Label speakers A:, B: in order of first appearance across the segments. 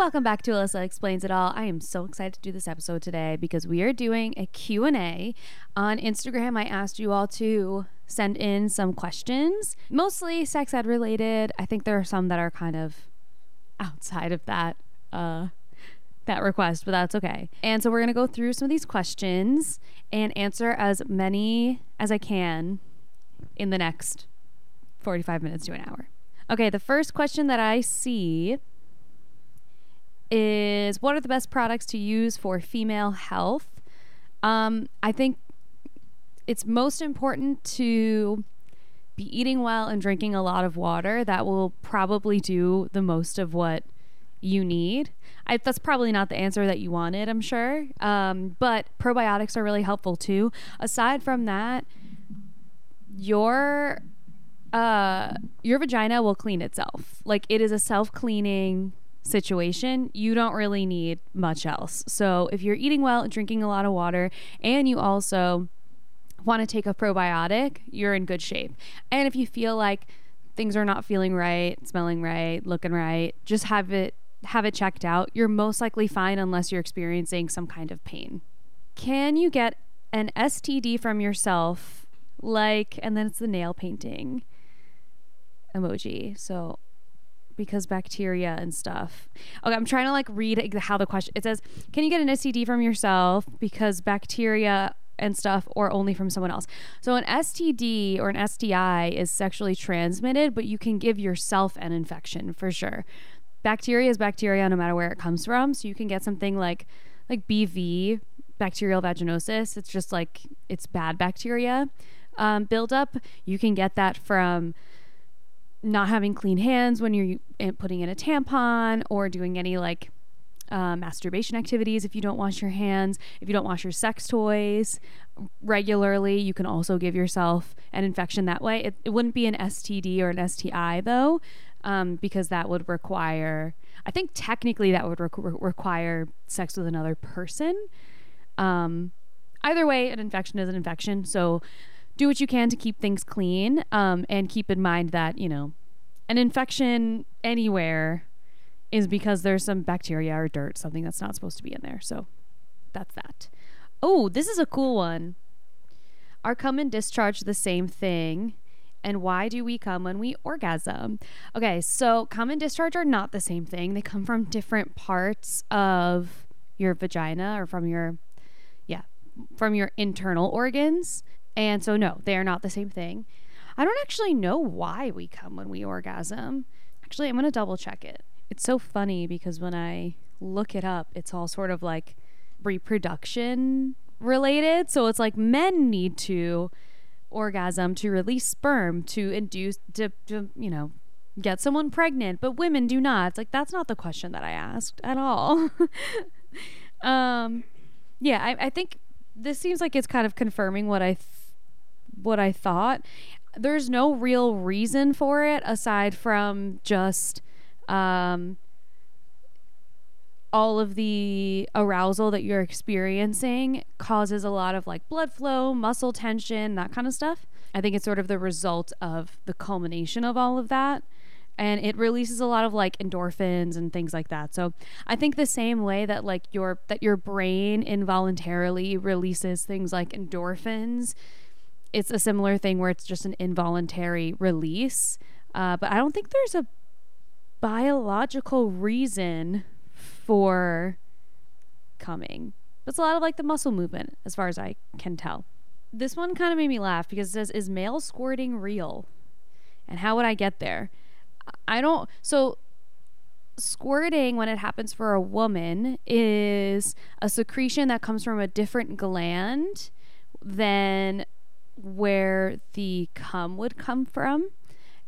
A: Welcome back to Alyssa Explains It All. I am so excited to do this episode today because we are doing a Q&A. On Instagram, I asked you all to send in some questions, mostly sex ed related. I think there are some that are kind of outside of that uh that request, but that's okay. And so we're going to go through some of these questions and answer as many as I can in the next 45 minutes to an hour. Okay, the first question that I see is what are the best products to use for female health? Um, I think it's most important to be eating well and drinking a lot of water. That will probably do the most of what you need. I, that's probably not the answer that you wanted, I'm sure. Um, but probiotics are really helpful too. Aside from that, your uh, your vagina will clean itself. Like it is a self cleaning situation. You don't really need much else. So if you're eating well, drinking a lot of water, and you also want to take a probiotic, you're in good shape. And if you feel like things are not feeling right, smelling right, looking right, just have it have it checked out. You're most likely fine unless you're experiencing some kind of pain. Can you get an STD from yourself like and then it's the nail painting emoji. So because bacteria and stuff. Okay, I'm trying to like read how the question it says, "Can you get an STD from yourself because bacteria and stuff or only from someone else?" So an STD or an STI is sexually transmitted, but you can give yourself an infection for sure. Bacteria is bacteria no matter where it comes from, so you can get something like like BV, bacterial vaginosis. It's just like it's bad bacteria um, buildup. You can get that from not having clean hands when you're eh, putting in a tampon or doing any like uh, masturbation activities if you don't wash your hands, if you don't wash your sex toys regularly, you can also give yourself an infection that way. It, it wouldn't be an STD or an STI though, um, because that would require, I think technically that would re- require sex with another person. Um, either way, an infection is an infection. So do what you can to keep things clean um, and keep in mind that, you know, an infection anywhere is because there's some bacteria or dirt, something that's not supposed to be in there. So that's that. Oh, this is a cool one. Are come and discharge the same thing? And why do we come when we orgasm? Okay, so come and discharge are not the same thing. They come from different parts of your vagina or from your, yeah, from your internal organs. And so, no, they are not the same thing. I don't actually know why we come when we orgasm. Actually, I'm going to double check it. It's so funny because when I look it up, it's all sort of like reproduction related. So it's like men need to orgasm to release sperm to induce, to, to you know, get someone pregnant, but women do not. It's like that's not the question that I asked at all. um, yeah, I, I think this seems like it's kind of confirming what I what I thought. There's no real reason for it aside from just um, all of the arousal that you're experiencing causes a lot of like blood flow, muscle tension, that kind of stuff. I think it's sort of the result of the culmination of all of that. And it releases a lot of like endorphins and things like that. So I think the same way that like your that your brain involuntarily releases things like endorphins it's a similar thing where it's just an involuntary release. Uh, but I don't think there's a biological reason for coming. It's a lot of like the muscle movement, as far as I can tell. This one kind of made me laugh because it says, Is male squirting real? And how would I get there? I don't. So, squirting, when it happens for a woman, is a secretion that comes from a different gland than where the cum would come from.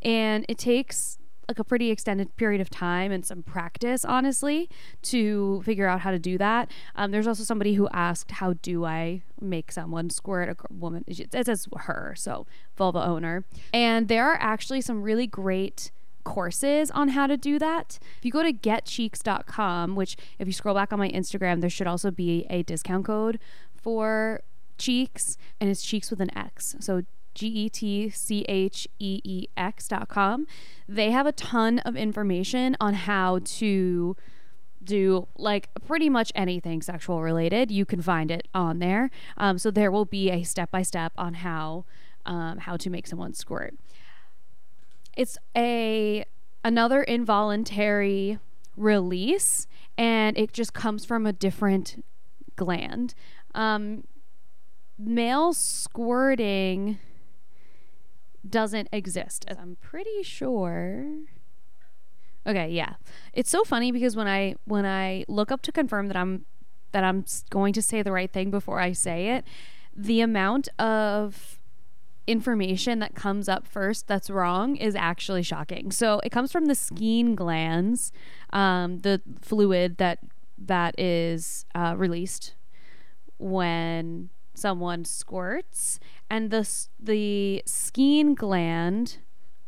A: And it takes like a pretty extended period of time and some practice, honestly, to figure out how to do that. Um, there's also somebody who asked, How do I make someone squirt a woman? It says her, so vulva owner. And there are actually some really great courses on how to do that. If you go to getcheex.com, which if you scroll back on my Instagram, there should also be a discount code for Cheeks, and it's Cheeks with an X. So G E T C H E E X dot com. They have a ton of information on how to do like pretty much anything sexual related. You can find it on there. Um, so there will be a step by step on how um, how to make someone squirt. It's a another involuntary release, and it just comes from a different gland. Um, male squirting doesn't exist. I'm pretty sure. Okay, yeah. It's so funny because when I when I look up to confirm that I'm that I'm going to say the right thing before I say it, the amount of information that comes up first that's wrong is actually shocking. So it comes from the Skene glands, um, the fluid that that is uh, released when someone squirts, and the the Skene gland.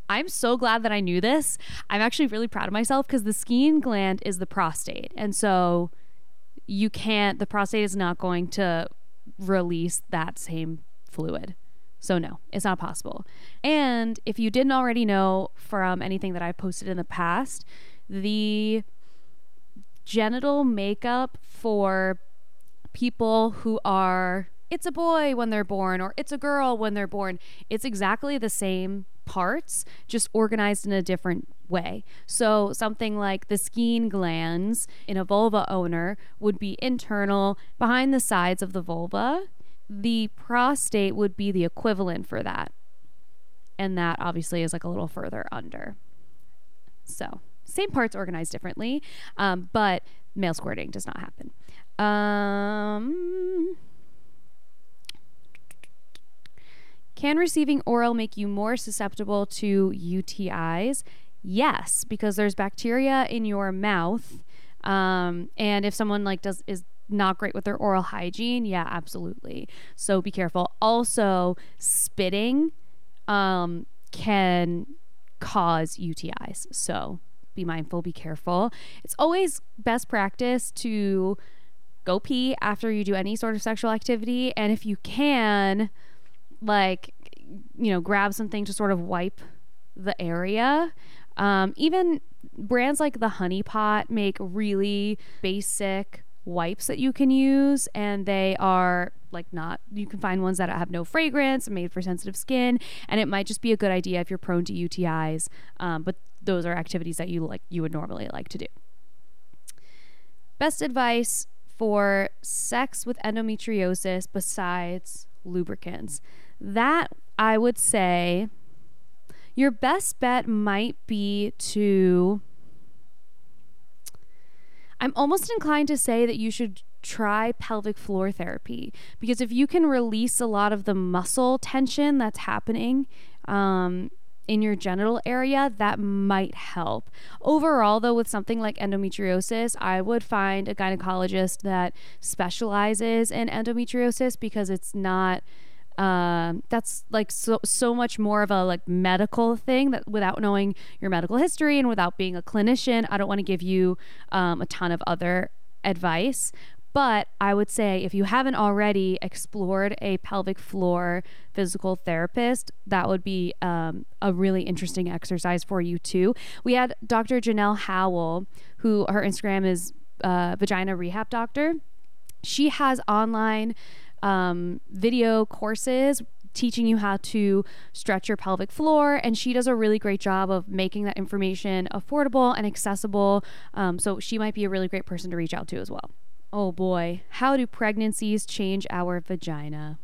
A: I'm so glad that I knew this. I'm actually really proud of myself because the Skene gland is the prostate, and so you can't. The prostate is not going to release that same fluid. So, no, it's not possible. And if you didn't already know from anything that I've posted in the past, the genital makeup for people who are, it's a boy when they're born or it's a girl when they're born, it's exactly the same parts, just organized in a different way. So, something like the Skene glands in a vulva owner would be internal behind the sides of the vulva the prostate would be the equivalent for that. And that obviously is like a little further under. So, same parts organized differently, um, but male squirting does not happen. Um, can receiving oral make you more susceptible to UTIs? Yes, because there's bacteria in your mouth. Um, and if someone like does is not great with their oral hygiene, yeah, absolutely. So be careful. Also, spitting um, can cause UTIs. So be mindful, be careful. It's always best practice to go pee after you do any sort of sexual activity. And if you can, like, you know, grab something to sort of wipe the area. Um, even brands like the Honey Pot make really basic wipes that you can use and they are like not you can find ones that have no fragrance made for sensitive skin and it might just be a good idea if you're prone to utis um, but those are activities that you like you would normally like to do best advice for sex with endometriosis besides lubricants that i would say your best bet might be to I'm almost inclined to say that you should try pelvic floor therapy because if you can release a lot of the muscle tension that's happening um, in your genital area, that might help. Overall, though, with something like endometriosis, I would find a gynecologist that specializes in endometriosis because it's not um, that's like so so much more of a like medical thing that without knowing your medical history and without being a clinician, I don't want to give you um, a ton of other advice. But I would say if you haven't already explored a pelvic floor physical therapist, that would be um, a really interesting exercise for you too. We had Dr. Janelle Howell, who her Instagram is uh, Vagina Rehab Doctor. She has online um, video courses teaching you how to stretch your pelvic floor. And she does a really great job of making that information affordable and accessible. Um, so she might be a really great person to reach out to as well. Oh boy, how do pregnancies change our vagina?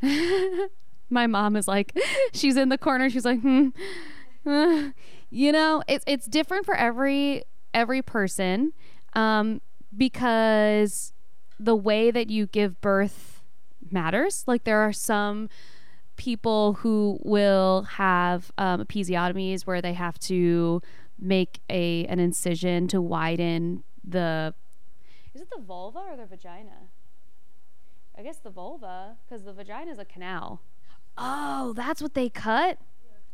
A: My mom is like, she's in the corner. She's like, hmm. You know, it's it's different for every every person, um, because the way that you give birth matters. Like there are some people who will have um, episiotomies where they have to make a an incision to widen the is it the vulva or the vagina? I guess the vulva because the vagina is a canal. Oh, that's what they cut.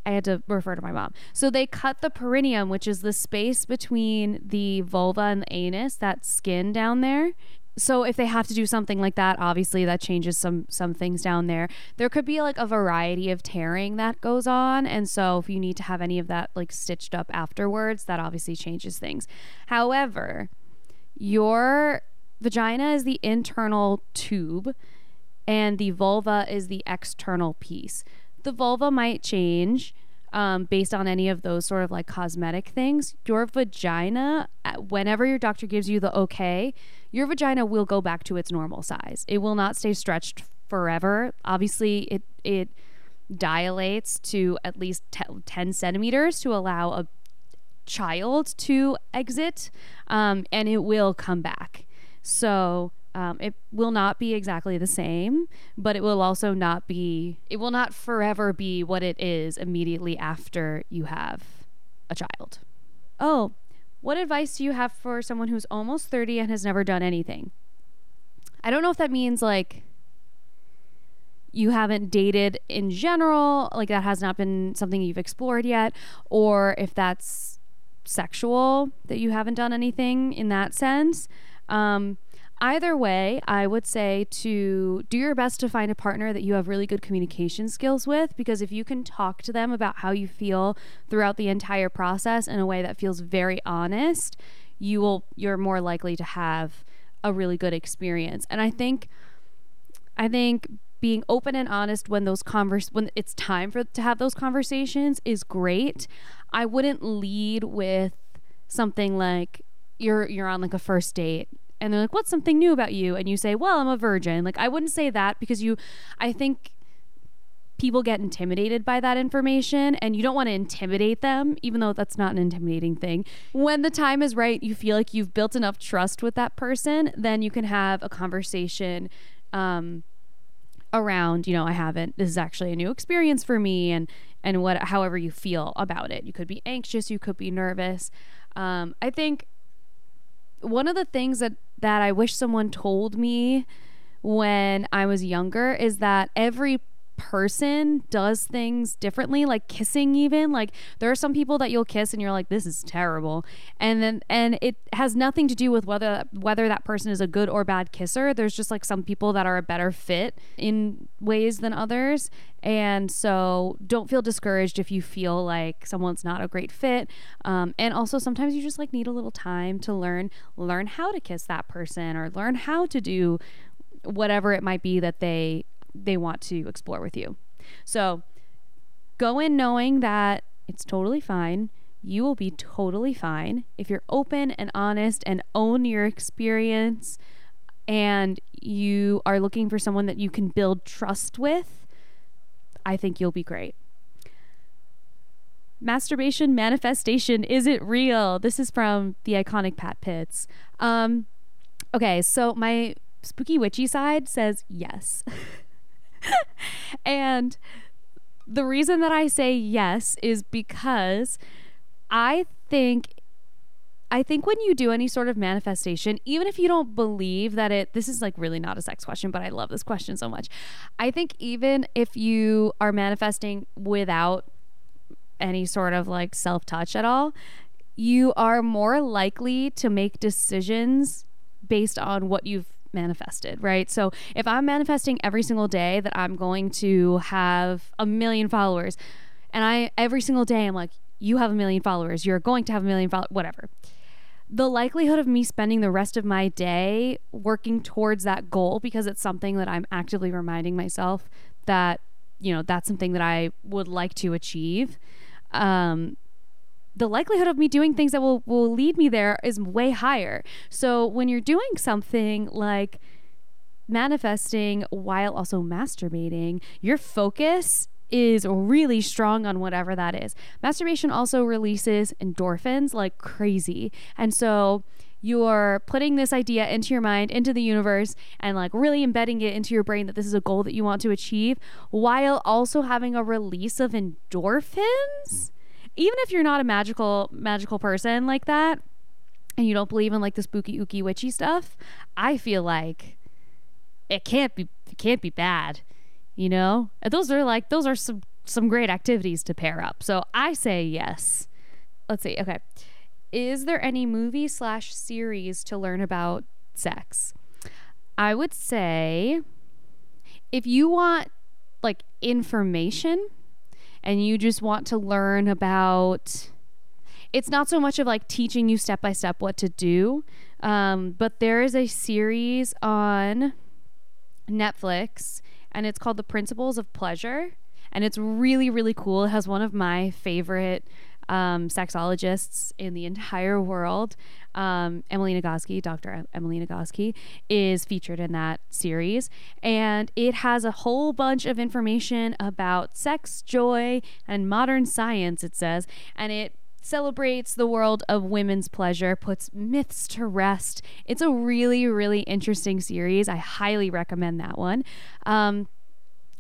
A: I had to refer to my mom. So they cut the perineum, which is the space between the vulva and the anus, that skin down there so if they have to do something like that obviously that changes some some things down there. There could be like a variety of tearing that goes on. And so if you need to have any of that like stitched up afterwards that obviously changes things. However your vagina is the internal tube and the vulva is the external piece. The vulva might change um, based on any of those sort of like cosmetic things your vagina whenever your doctor gives you the okay your vagina will go back to its normal size. It will not stay stretched forever. Obviously, it it dilates to at least 10 centimeters to allow a child to exit, um, and it will come back. So um, it will not be exactly the same, but it will also not be, it will not forever be what it is immediately after you have a child. Oh, what advice do you have for someone who's almost 30 and has never done anything? I don't know if that means like you haven't dated in general, like that has not been something you've explored yet, or if that's sexual, that you haven't done anything in that sense. Um, Either way, I would say to do your best to find a partner that you have really good communication skills with because if you can talk to them about how you feel throughout the entire process in a way that feels very honest, you will you're more likely to have a really good experience. And I think I think being open and honest when those converse when it's time for to have those conversations is great. I wouldn't lead with something like you're you're on like a first date and they're like, "What's something new about you?" and you say, "Well, I'm a virgin." Like I wouldn't say that because you I think people get intimidated by that information and you don't want to intimidate them even though that's not an intimidating thing. When the time is right, you feel like you've built enough trust with that person, then you can have a conversation um, around, you know, I haven't this is actually a new experience for me and and what however you feel about it. You could be anxious, you could be nervous. Um, I think one of the things that that I wish someone told me when I was younger is that every person does things differently like kissing even like there are some people that you'll kiss and you're like this is terrible. And then and it has nothing to do with whether whether that person is a good or bad kisser. There's just like some people that are a better fit in ways than others. And so don't feel discouraged if you feel like someone's not a great fit. Um, and also sometimes you just like need a little time to learn learn how to kiss that person or learn how to do whatever it might be that they they want to explore with you. So go in knowing that it's totally fine. You will be totally fine if you're open and honest and own your experience and you are looking for someone that you can build trust with. I think you'll be great. Masturbation manifestation is it real? This is from the iconic Pat Pitts. Um, okay, so my spooky witchy side says yes. and the reason that I say yes is because I think I think when you do any sort of manifestation, even if you don't believe that it, this is like really not a sex question, but I love this question so much. I think even if you are manifesting without any sort of like self touch at all, you are more likely to make decisions based on what you've manifested, right? So if I'm manifesting every single day that I'm going to have a million followers, and I every single day I'm like, you have a million followers, you're going to have a million followers, whatever. The likelihood of me spending the rest of my day working towards that goal because it's something that I'm actively reminding myself that, you know, that's something that I would like to achieve. Um, the likelihood of me doing things that will, will lead me there is way higher. So when you're doing something like manifesting while also masturbating, your focus is really strong on whatever that is. Masturbation also releases endorphins like crazy. And so you're putting this idea into your mind, into the universe, and like really embedding it into your brain that this is a goal that you want to achieve while also having a release of endorphins even if you're not a magical magical person like that and you don't believe in like the spooky ooky witchy stuff, I feel like it can't be it can't be bad. You know? Those are like those are some some great activities to pair up. So I say yes. Let's see. Okay. Is there any movie slash series to learn about sex? I would say if you want like information and you just want to learn about it's not so much of like teaching you step by step what to do um, but there is a series on netflix and it's called the principles of pleasure and it's really really cool. It has one of my favorite um, sexologists in the entire world. Um, Emily Nagoski, Dr. Emily Nagoski, is featured in that series. And it has a whole bunch of information about sex, joy, and modern science, it says. And it celebrates the world of women's pleasure, puts myths to rest. It's a really, really interesting series. I highly recommend that one. Um,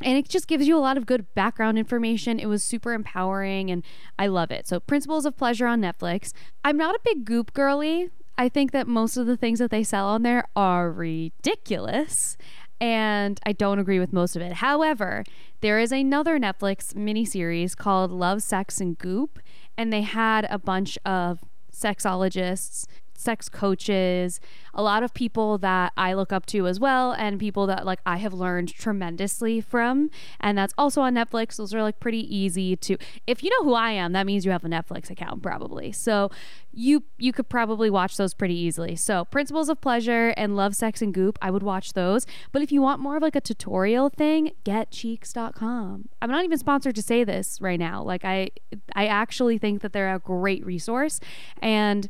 A: and it just gives you a lot of good background information. It was super empowering and I love it. So, Principles of Pleasure on Netflix. I'm not a big goop girly. I think that most of the things that they sell on there are ridiculous and I don't agree with most of it. However, there is another Netflix miniseries called Love, Sex, and Goop, and they had a bunch of sexologists sex coaches, a lot of people that I look up to as well, and people that like I have learned tremendously from. And that's also on Netflix. Those are like pretty easy to. If you know who I am, that means you have a Netflix account probably. So you you could probably watch those pretty easily. So Principles of Pleasure and Love, Sex, and Goop, I would watch those. But if you want more of like a tutorial thing, getcheex.com. I'm not even sponsored to say this right now. Like I I actually think that they're a great resource and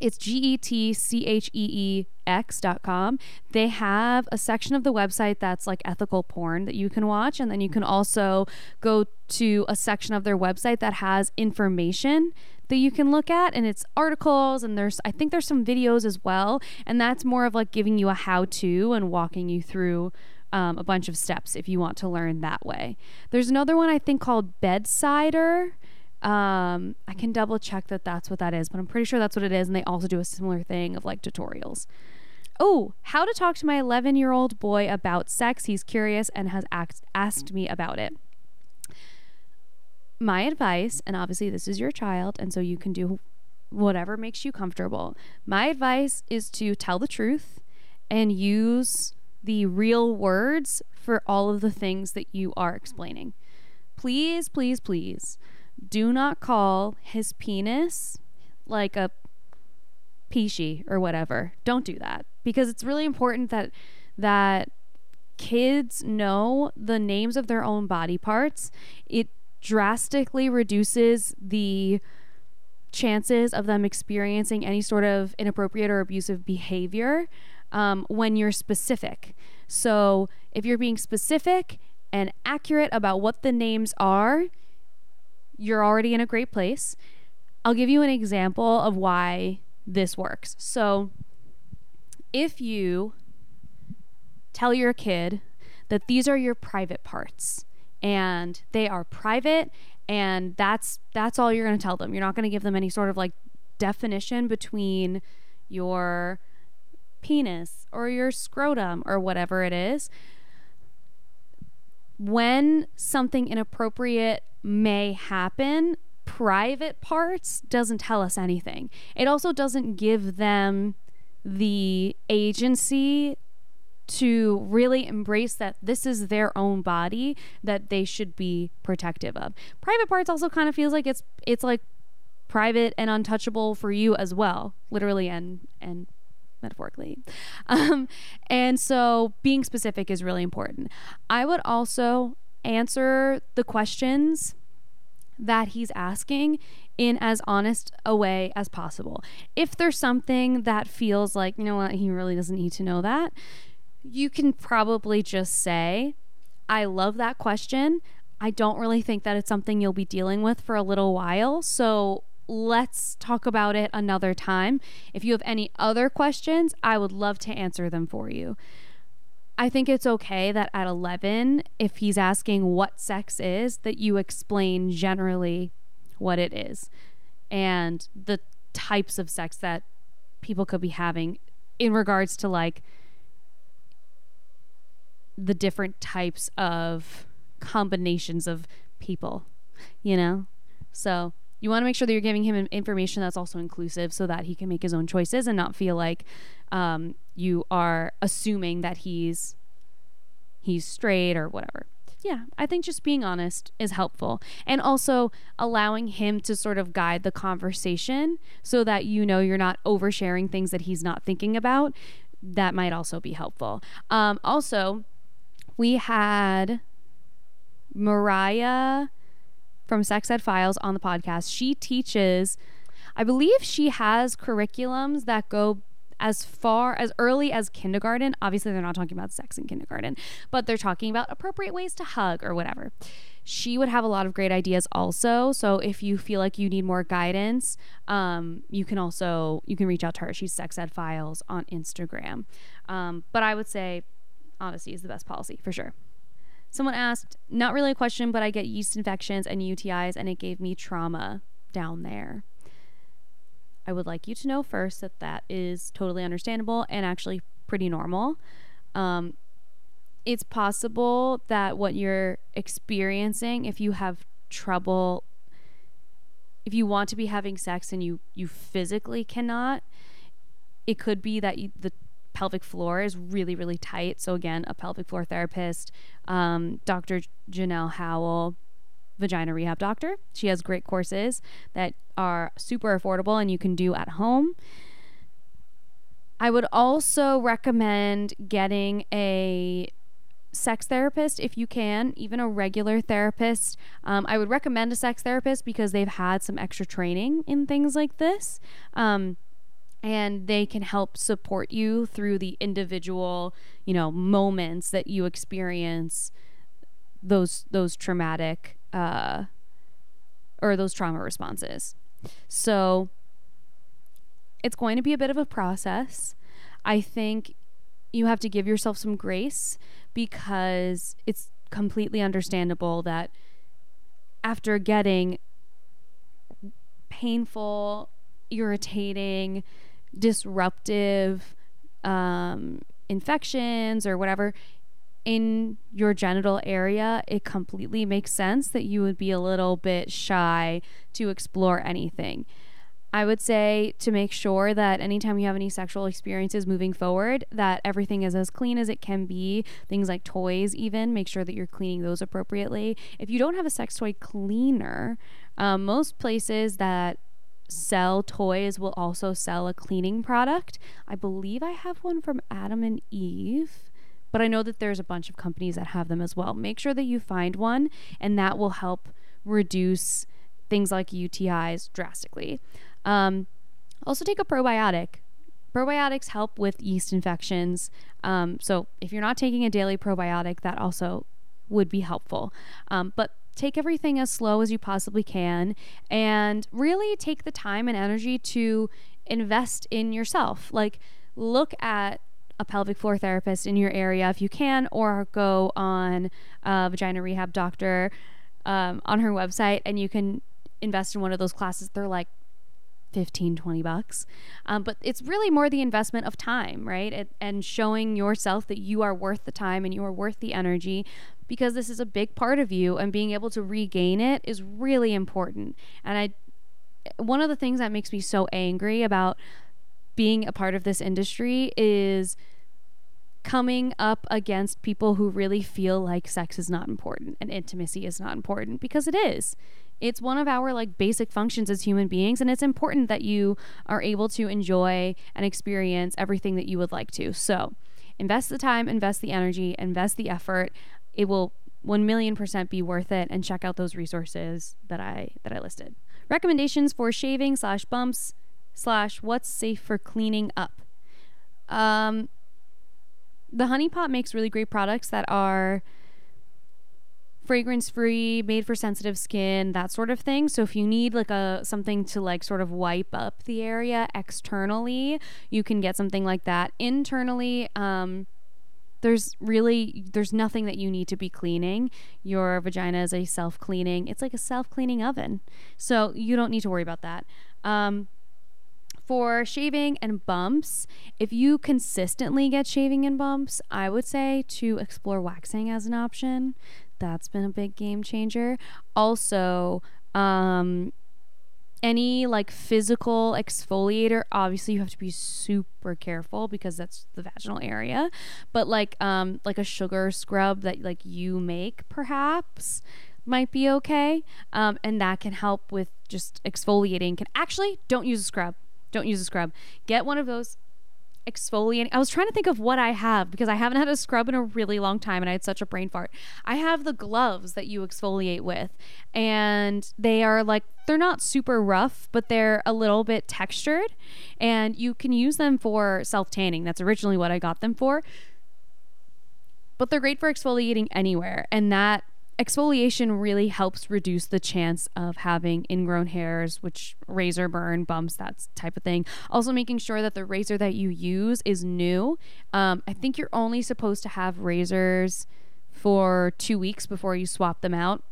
A: it's G E T C H E E X dot com. They have a section of the website that's like ethical porn that you can watch. And then you can also go to a section of their website that has information that you can look at and it's articles and there's I think there's some videos as well and that's more of like giving you a how to and walking you through um, a bunch of steps if you want to learn that way. There's another one I think called Bedsider um, I can double check that that's what that is, but I'm pretty sure that's what it is. And they also do a similar thing of like tutorials. Oh, how to talk to my 11 year old boy about sex. He's curious and has asked, asked me about it. My advice, and obviously this is your child, and so you can do whatever makes you comfortable. My advice is to tell the truth and use the real words for all of the things that you are explaining. Please, please, please do not call his penis like a peachy or whatever. Don't do that because it's really important that that kids know the names of their own body parts. It drastically reduces the chances of them experiencing any sort of inappropriate or abusive behavior um, when you're specific. So, if you're being specific and accurate about what the names are, you're already in a great place. I'll give you an example of why this works. So, if you tell your kid that these are your private parts and they are private and that's that's all you're going to tell them. You're not going to give them any sort of like definition between your penis or your scrotum or whatever it is. When something inappropriate may happen, private parts doesn't tell us anything. It also doesn't give them the agency to really embrace that this is their own body that they should be protective of. Private parts also kind of feels like it's it's like private and untouchable for you as well, literally and and metaphorically. Um, and so being specific is really important. I would also answer the questions that he's asking in as honest a way as possible. If there's something that feels like, you know what, he really doesn't need to know that, you can probably just say, I love that question. I don't really think that it's something you'll be dealing with for a little while. So let's talk about it another time. If you have any other questions, I would love to answer them for you. I think it's okay that at 11, if he's asking what sex is, that you explain generally what it is and the types of sex that people could be having in regards to like the different types of combinations of people, you know? So you want to make sure that you're giving him information that's also inclusive so that he can make his own choices and not feel like um, you are assuming that he's he's straight or whatever yeah, I think just being honest is helpful. And also allowing him to sort of guide the conversation so that you know you're not oversharing things that he's not thinking about. That might also be helpful. Um, also, we had Mariah from Sex Ed Files on the podcast. She teaches, I believe she has curriculums that go as far as early as kindergarten. Obviously, they're not talking about sex in kindergarten, but they're talking about appropriate ways to hug or whatever. She would have a lot of great ideas also. So if you feel like you need more guidance, um, you can also you can reach out to her. She's Sex Ed Files on Instagram. Um, but I would say honesty is the best policy for sure. Someone asked, not really a question, but I get yeast infections and UTIs, and it gave me trauma down there. I would like you to know first that that is totally understandable and actually pretty normal. Um, it's possible that what you're experiencing, if you have trouble, if you want to be having sex and you you physically cannot, it could be that you, the pelvic floor is really really tight. So again, a pelvic floor therapist, um, Dr. Janelle Howell vagina rehab doctor. She has great courses that are super affordable and you can do at home. I would also recommend getting a sex therapist if you can, even a regular therapist. Um, I would recommend a sex therapist because they've had some extra training in things like this. Um, and they can help support you through the individual, you know, moments that you experience those those traumatic uh, or those trauma responses. So it's going to be a bit of a process. I think you have to give yourself some grace because it's completely understandable that after getting painful, irritating, disruptive um, infections or whatever, in your genital area, it completely makes sense that you would be a little bit shy to explore anything. I would say to make sure that anytime you have any sexual experiences moving forward, that everything is as clean as it can be. Things like toys, even, make sure that you're cleaning those appropriately. If you don't have a sex toy cleaner, um, most places that sell toys will also sell a cleaning product. I believe I have one from Adam and Eve but I know that there's a bunch of companies that have them as well. Make sure that you find one, and that will help reduce things like UTIs drastically. Um, also, take a probiotic. Probiotics help with yeast infections. Um, so, if you're not taking a daily probiotic, that also would be helpful. Um, but take everything as slow as you possibly can and really take the time and energy to invest in yourself. Like, look at a pelvic floor therapist in your area if you can, or go on a vagina rehab doctor um, on her website and you can invest in one of those classes. They're like 15 20 bucks. Um, but it's really more the investment of time right? It, and showing yourself that you are worth the time and you are worth the energy because this is a big part of you and being able to regain it is really important. And i one of the things that makes me so angry about being a part of this industry is coming up against people who really feel like sex is not important and intimacy is not important because it is. It's one of our like basic functions as human beings and it's important that you are able to enjoy and experience everything that you would like to. So, invest the time, invest the energy, invest the effort. It will 1 million percent be worth it and check out those resources that I that I listed. Recommendations for shaving slash bumps slash what's safe for cleaning up. Um, the Honey Pot makes really great products that are fragrance free, made for sensitive skin, that sort of thing. So if you need like a something to like sort of wipe up the area externally, you can get something like that. Internally, um, there's really there's nothing that you need to be cleaning. Your vagina is a self-cleaning. It's like a self-cleaning oven. So you don't need to worry about that. Um, for shaving and bumps, if you consistently get shaving and bumps, I would say to explore waxing as an option. That's been a big game changer. Also, um, any like physical exfoliator obviously you have to be super careful because that's the vaginal area but like um like a sugar scrub that like you make perhaps might be okay um and that can help with just exfoliating can actually don't use a scrub don't use a scrub get one of those exfoliating. I was trying to think of what I have because I haven't had a scrub in a really long time and I had such a brain fart. I have the gloves that you exfoliate with and they are like they're not super rough, but they're a little bit textured and you can use them for self-tanning. That's originally what I got them for. But they're great for exfoliating anywhere and that exfoliation really helps reduce the chance of having ingrown hairs, which razor burn, bumps, that type of thing. Also, making sure that the razor that you use is new. Um, I think you're only supposed to have razors for two weeks before you swap them out.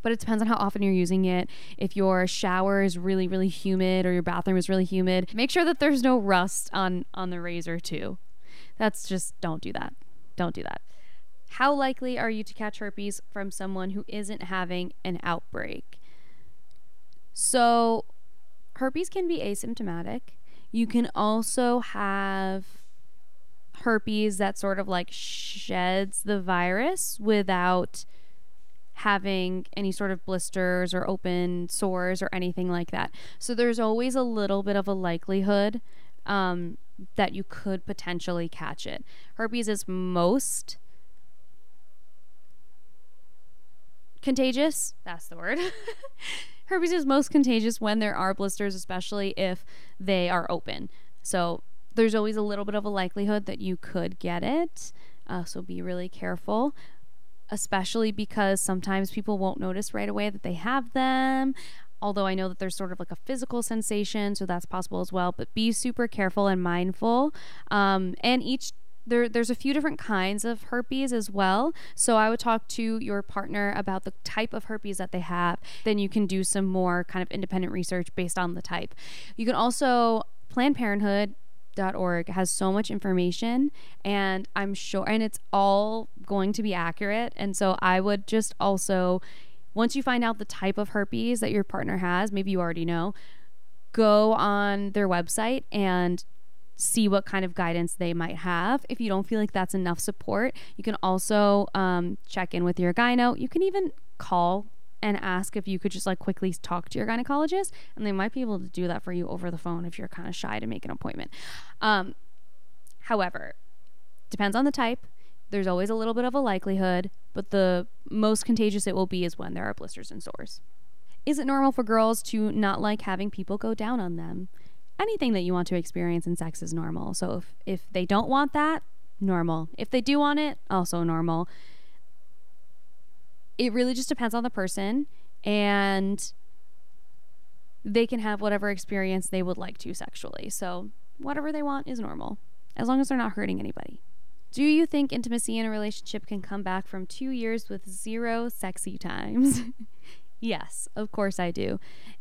A: But it depends on how often you're using it. If your shower is really, really humid or your bathroom is really humid, make sure that there's no rust on on the razor too. That's just don't do that. Don't do that. How likely are you to catch herpes from someone who isn't having an outbreak? So, herpes can be asymptomatic. You can also have herpes that sort of like sheds the virus without having any sort of blisters or open sores or anything like that. So there's always a little bit of a likelihood um, that you could potentially catch it. Herpes is most contagious. That's the word. Herpes is most contagious when there are blisters, especially if they are open. So there's always a little bit of a likelihood that you could get it. Uh, so be really careful, especially because sometimes people won't notice right away that they have them. Although I know that there's sort of like a physical sensation, so that's possible as well. But be super careful and mindful. Um, and each there, there's a few different kinds of herpes as well. So I would talk to your partner about the type of herpes that they have. Then you can do some more kind of independent research based on the type. You can also Planned Parenthood org has so much information and I'm sure and it's all going to be accurate and so I would just also once you find out the type of herpes that your partner has maybe you already know go on their website and see what kind of guidance they might have. If you don't feel like that's enough support, you can also um, check in with your gyno. You can even call and ask if you could just like quickly talk to your gynecologist, and they might be able to do that for you over the phone if you're kind of shy to make an appointment. Um, however, depends on the type. There's always a little bit of a likelihood, but the most contagious it will be is when there are blisters and sores. Is it normal for girls to not like having people go down on them? Anything that you want to experience in sex is normal. So if, if they don't want that, normal. If they do want it, also normal. It really just depends on the person and they can have whatever experience they would like to sexually. So whatever they want is normal as long as they're not hurting anybody. Do you think intimacy in a relationship can come back from two years with zero sexy times? yes, of course I do.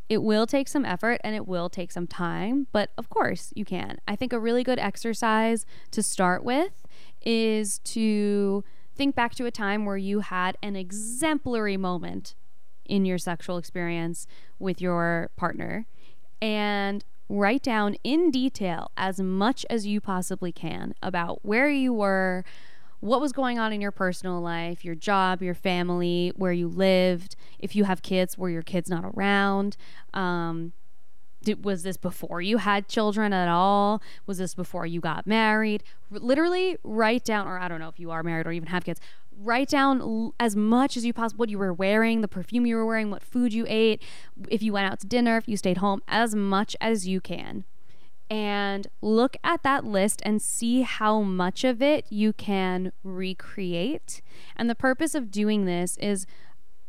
A: It will take some effort and it will take some time, but of course you can. I think a really good exercise to start with is to think back to a time where you had an exemplary moment in your sexual experience with your partner and write down in detail as much as you possibly can about where you were, what was going on in your personal life, your job, your family, where you lived, if you have kids, were your kids not around? Um, did, was this before you had children at all? Was this before you got married? Literally write down, or I don't know if you are married or even have kids, write down l- as much as you possibly what you were wearing, the perfume you were wearing, what food you ate, if you went out to dinner, if you stayed home, as much as you can and look at that list and see how much of it you can recreate. And the purpose of doing this is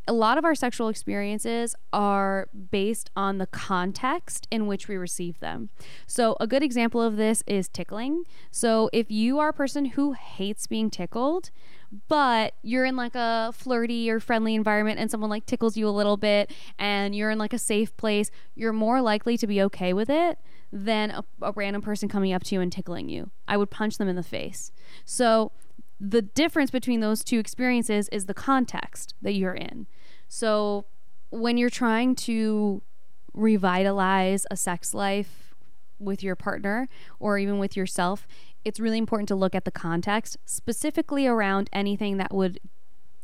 A: a lot of our sexual experiences are based on the context in which we receive them. So, a good example of this is tickling. So, if you are a person who hates being tickled, but you're in like a flirty or friendly environment and someone like tickles you a little bit and you're in like a safe place, you're more likely to be okay with it than a, a random person coming up to you and tickling you. I would punch them in the face. So the difference between those two experiences is the context that you're in. So when you're trying to revitalize a sex life with your partner or even with yourself, it's really important to look at the context, specifically around anything that would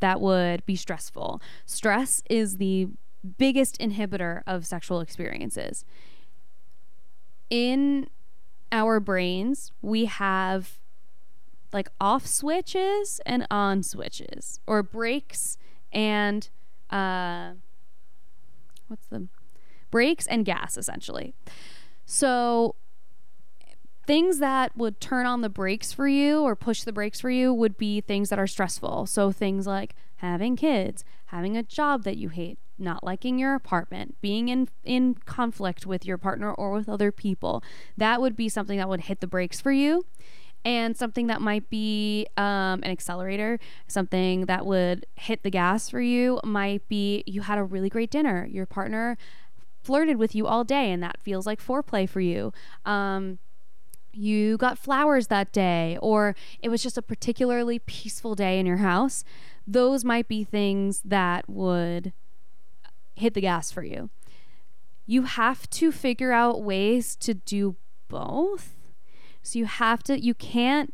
A: that would be stressful. Stress is the biggest inhibitor of sexual experiences. In our brains, we have like off switches and on switches, or brakes and uh, what's the brakes and gas essentially. So things that would turn on the brakes for you or push the brakes for you would be things that are stressful. So things like having kids, having a job that you hate, not liking your apartment, being in in conflict with your partner or with other people. That would be something that would hit the brakes for you. And something that might be um, an accelerator, something that would hit the gas for you, might be you had a really great dinner. Your partner flirted with you all day, and that feels like foreplay for you. Um, you got flowers that day, or it was just a particularly peaceful day in your house, those might be things that would hit the gas for you. You have to figure out ways to do both. So you have to, you can't,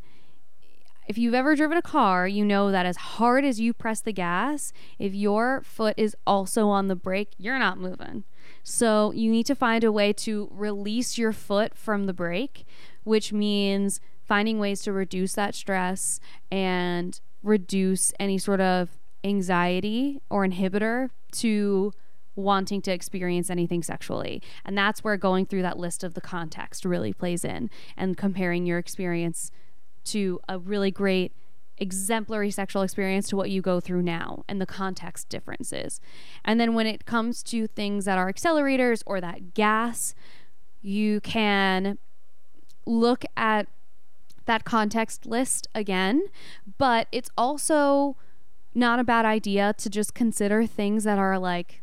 A: if you've ever driven a car, you know that as hard as you press the gas, if your foot is also on the brake, you're not moving. So you need to find a way to release your foot from the brake which means finding ways to reduce that stress and reduce any sort of anxiety or inhibitor to wanting to experience anything sexually. And that's where going through that list of the context really plays in and comparing your experience to a really great exemplary sexual experience to what you go through now and the context differences. And then when it comes to things that are accelerators or that gas, you can look at that context list again, but it's also not a bad idea to just consider things that are like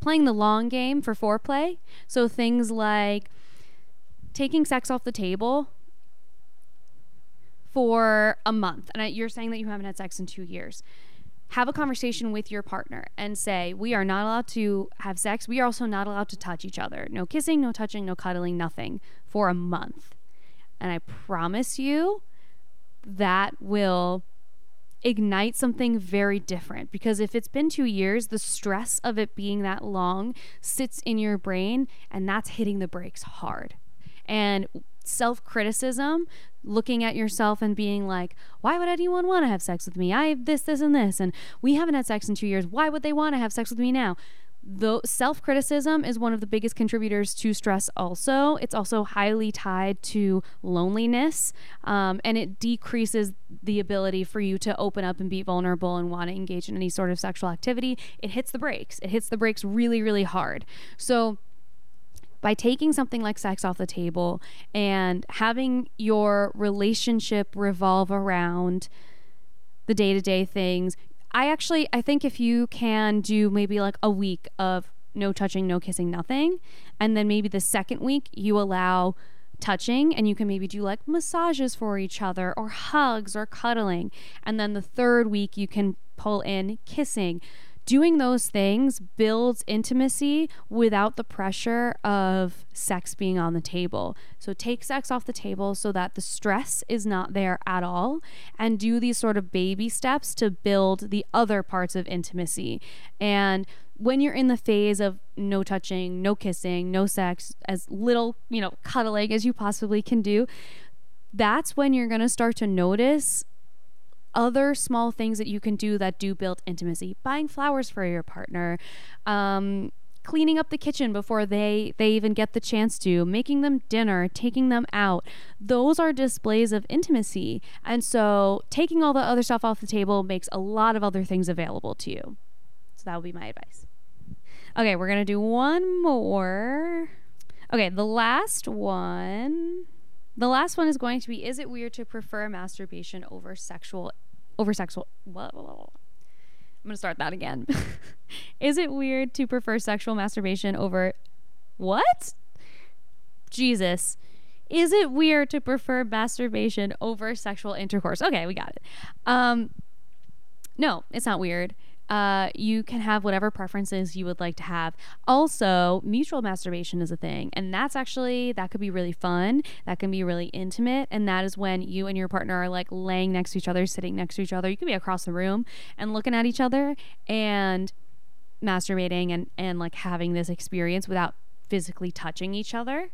A: playing the long game for foreplay. So things like taking sex off the table for a month. And you're saying that you haven't had sex in two years have a conversation with your partner and say, We are not allowed to have sex. We are also not allowed to touch each other. No kissing, no touching, no cuddling, nothing for a month. And I promise you that will ignite something very different because if it's been two years, the stress of it being that long sits in your brain and that's hitting the brakes hard. And self criticism, looking at yourself and being like, why would anyone want to have sex with me? I have this, this, and this, and we haven't had sex in two years. Why would they want to have sex with me now? Though self criticism is one of the biggest contributors to stress, also. It's also highly tied to loneliness, um, and it decreases the ability for you to open up and be vulnerable and want to engage in any sort of sexual activity. It hits the brakes. It hits the brakes really, really hard. So, by taking something like sex off the table and having your relationship revolve around the day-to-day things i actually i think if you can do maybe like a week of no touching no kissing nothing and then maybe the second week you allow touching and you can maybe do like massages for each other or hugs or cuddling and then the third week you can pull in kissing doing those things builds intimacy without the pressure of sex being on the table. So take sex off the table so that the stress is not there at all and do these sort of baby steps to build the other parts of intimacy. And when you're in the phase of no touching, no kissing, no sex, as little, you know, cuddling as you possibly can do, that's when you're going to start to notice other small things that you can do that do build intimacy. Buying flowers for your partner um, cleaning up the kitchen before they they even get the chance to making them dinner taking them out. Those are displays of intimacy. And so taking all the other stuff off the table makes a lot of other things available to you. So that would be my advice. Okay we're gonna do one more. Okay the last one. The last one is going to be Is it weird to prefer masturbation over sexual over sexual blah, blah, blah. I'm going to start that again. is it weird to prefer sexual masturbation over what? Jesus. Is it weird to prefer masturbation over sexual intercourse? Okay, we got it. Um no, it's not weird. Uh, you can have whatever preferences you would like to have. Also, mutual masturbation is a thing, and that's actually that could be really fun. That can be really intimate, and that is when you and your partner are like laying next to each other, sitting next to each other. You could be across the room and looking at each other and masturbating and and like having this experience without physically touching each other.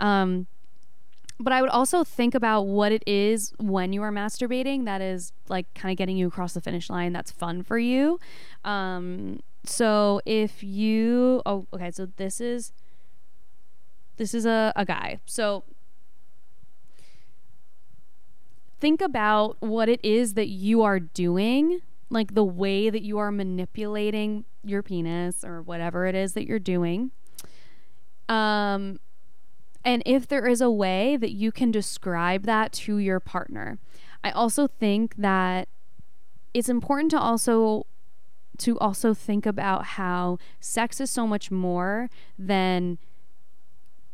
A: Um, but I would also think about what it is when you are masturbating that is like kind of getting you across the finish line that's fun for you. Um, so if you oh okay, so this is this is a, a guy. So think about what it is that you are doing, like the way that you are manipulating your penis or whatever it is that you're doing. Um and if there is a way that you can describe that to your partner. I also think that it's important to also to also think about how sex is so much more than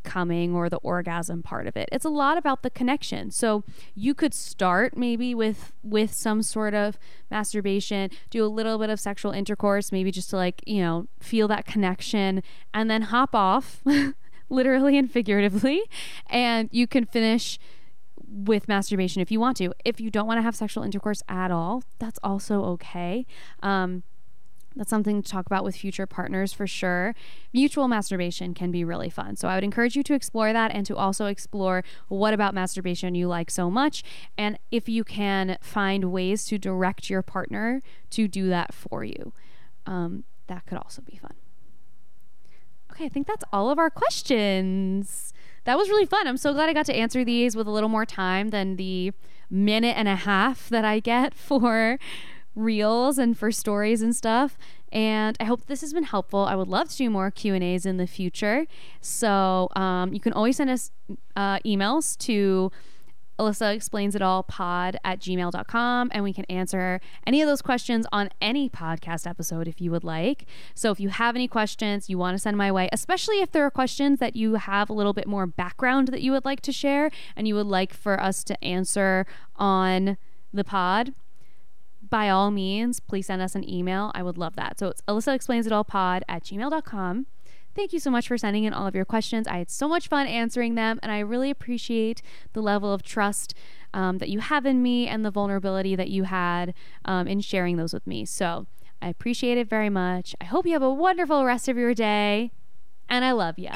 A: coming or the orgasm part of it. It's a lot about the connection. So you could start maybe with with some sort of masturbation, do a little bit of sexual intercourse, maybe just to like, you know, feel that connection and then hop off literally and figuratively. And you can finish with masturbation if you want to. If you don't want to have sexual intercourse at all, that's also okay. Um, that's something to talk about with future partners for sure. Mutual masturbation can be really fun. So I would encourage you to explore that and to also explore what about masturbation you like so much. And if you can find ways to direct your partner to do that for you, um, that could also be fun. Okay, I think that's all of our questions. That was really fun. I'm so glad I got to answer these with a little more time than the minute and a half that I get for reels and for stories and stuff. And I hope this has been helpful. I would love to do more Q and A's in the future. So um, you can always send us uh, emails to Alyssa explains it all pod at gmail.com and we can answer any of those questions on any podcast episode if you would like. So if you have any questions you want to send my way, especially if there are questions that you have a little bit more background that you would like to share and you would like for us to answer on the pod, by all means, please send us an email. I would love that. So it's Alyssa explains it all pod at gmail.com. Thank you so much for sending in all of your questions. I had so much fun answering them, and I really appreciate the level of trust um, that you have in me and the vulnerability that you had um, in sharing those with me. So I appreciate it very much. I hope you have a wonderful rest of your day, and I love you.